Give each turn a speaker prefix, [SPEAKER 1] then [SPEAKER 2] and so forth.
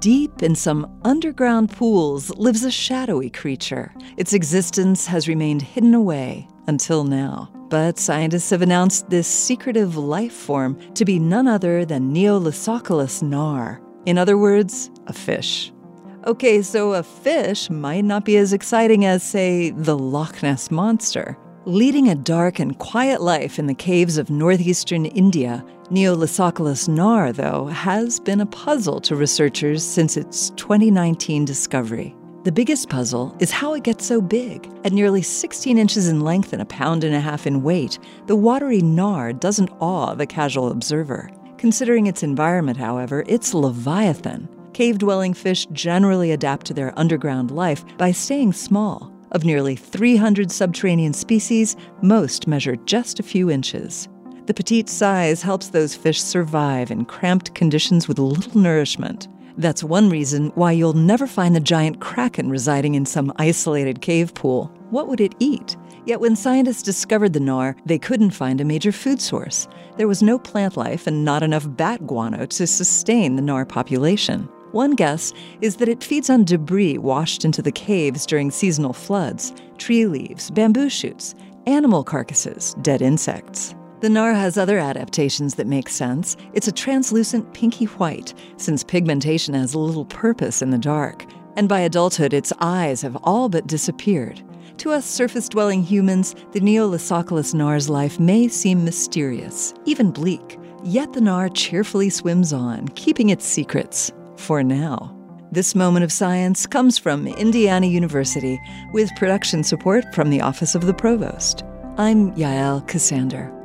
[SPEAKER 1] deep in some underground pools lives a shadowy creature. Its existence has remained hidden away until now. But scientists have announced this secretive life form to be none other than Neolissochilus nar. In other words, a fish. Okay, so a fish might not be as exciting as, say, the Loch Ness Monster. Leading a dark and quiet life in the caves of northeastern India, Neolissochilus nar, though, has been a puzzle to researchers since its 2019 discovery. The biggest puzzle is how it gets so big. At nearly 16 inches in length and a pound and a half in weight, the watery nar doesn't awe the casual observer. Considering its environment, however, it's Leviathan, Cave dwelling fish generally adapt to their underground life by staying small. Of nearly 300 subterranean species, most measure just a few inches. The petite size helps those fish survive in cramped conditions with little nourishment. That's one reason why you'll never find the giant kraken residing in some isolated cave pool. What would it eat? Yet when scientists discovered the nar, they couldn't find a major food source. There was no plant life and not enough bat guano to sustain the nar population. One guess is that it feeds on debris washed into the caves during seasonal floods, tree leaves, bamboo shoots, animal carcasses, dead insects. The nar has other adaptations that make sense. It's a translucent pinky white, since pigmentation has little purpose in the dark. And by adulthood, its eyes have all but disappeared. To us surface dwelling humans, the Neolissochilus nar's life may seem mysterious, even bleak. Yet the nar cheerfully swims on, keeping its secrets for now. This moment of science comes from Indiana University with production support from the Office of the Provost. I'm Yael Ksander.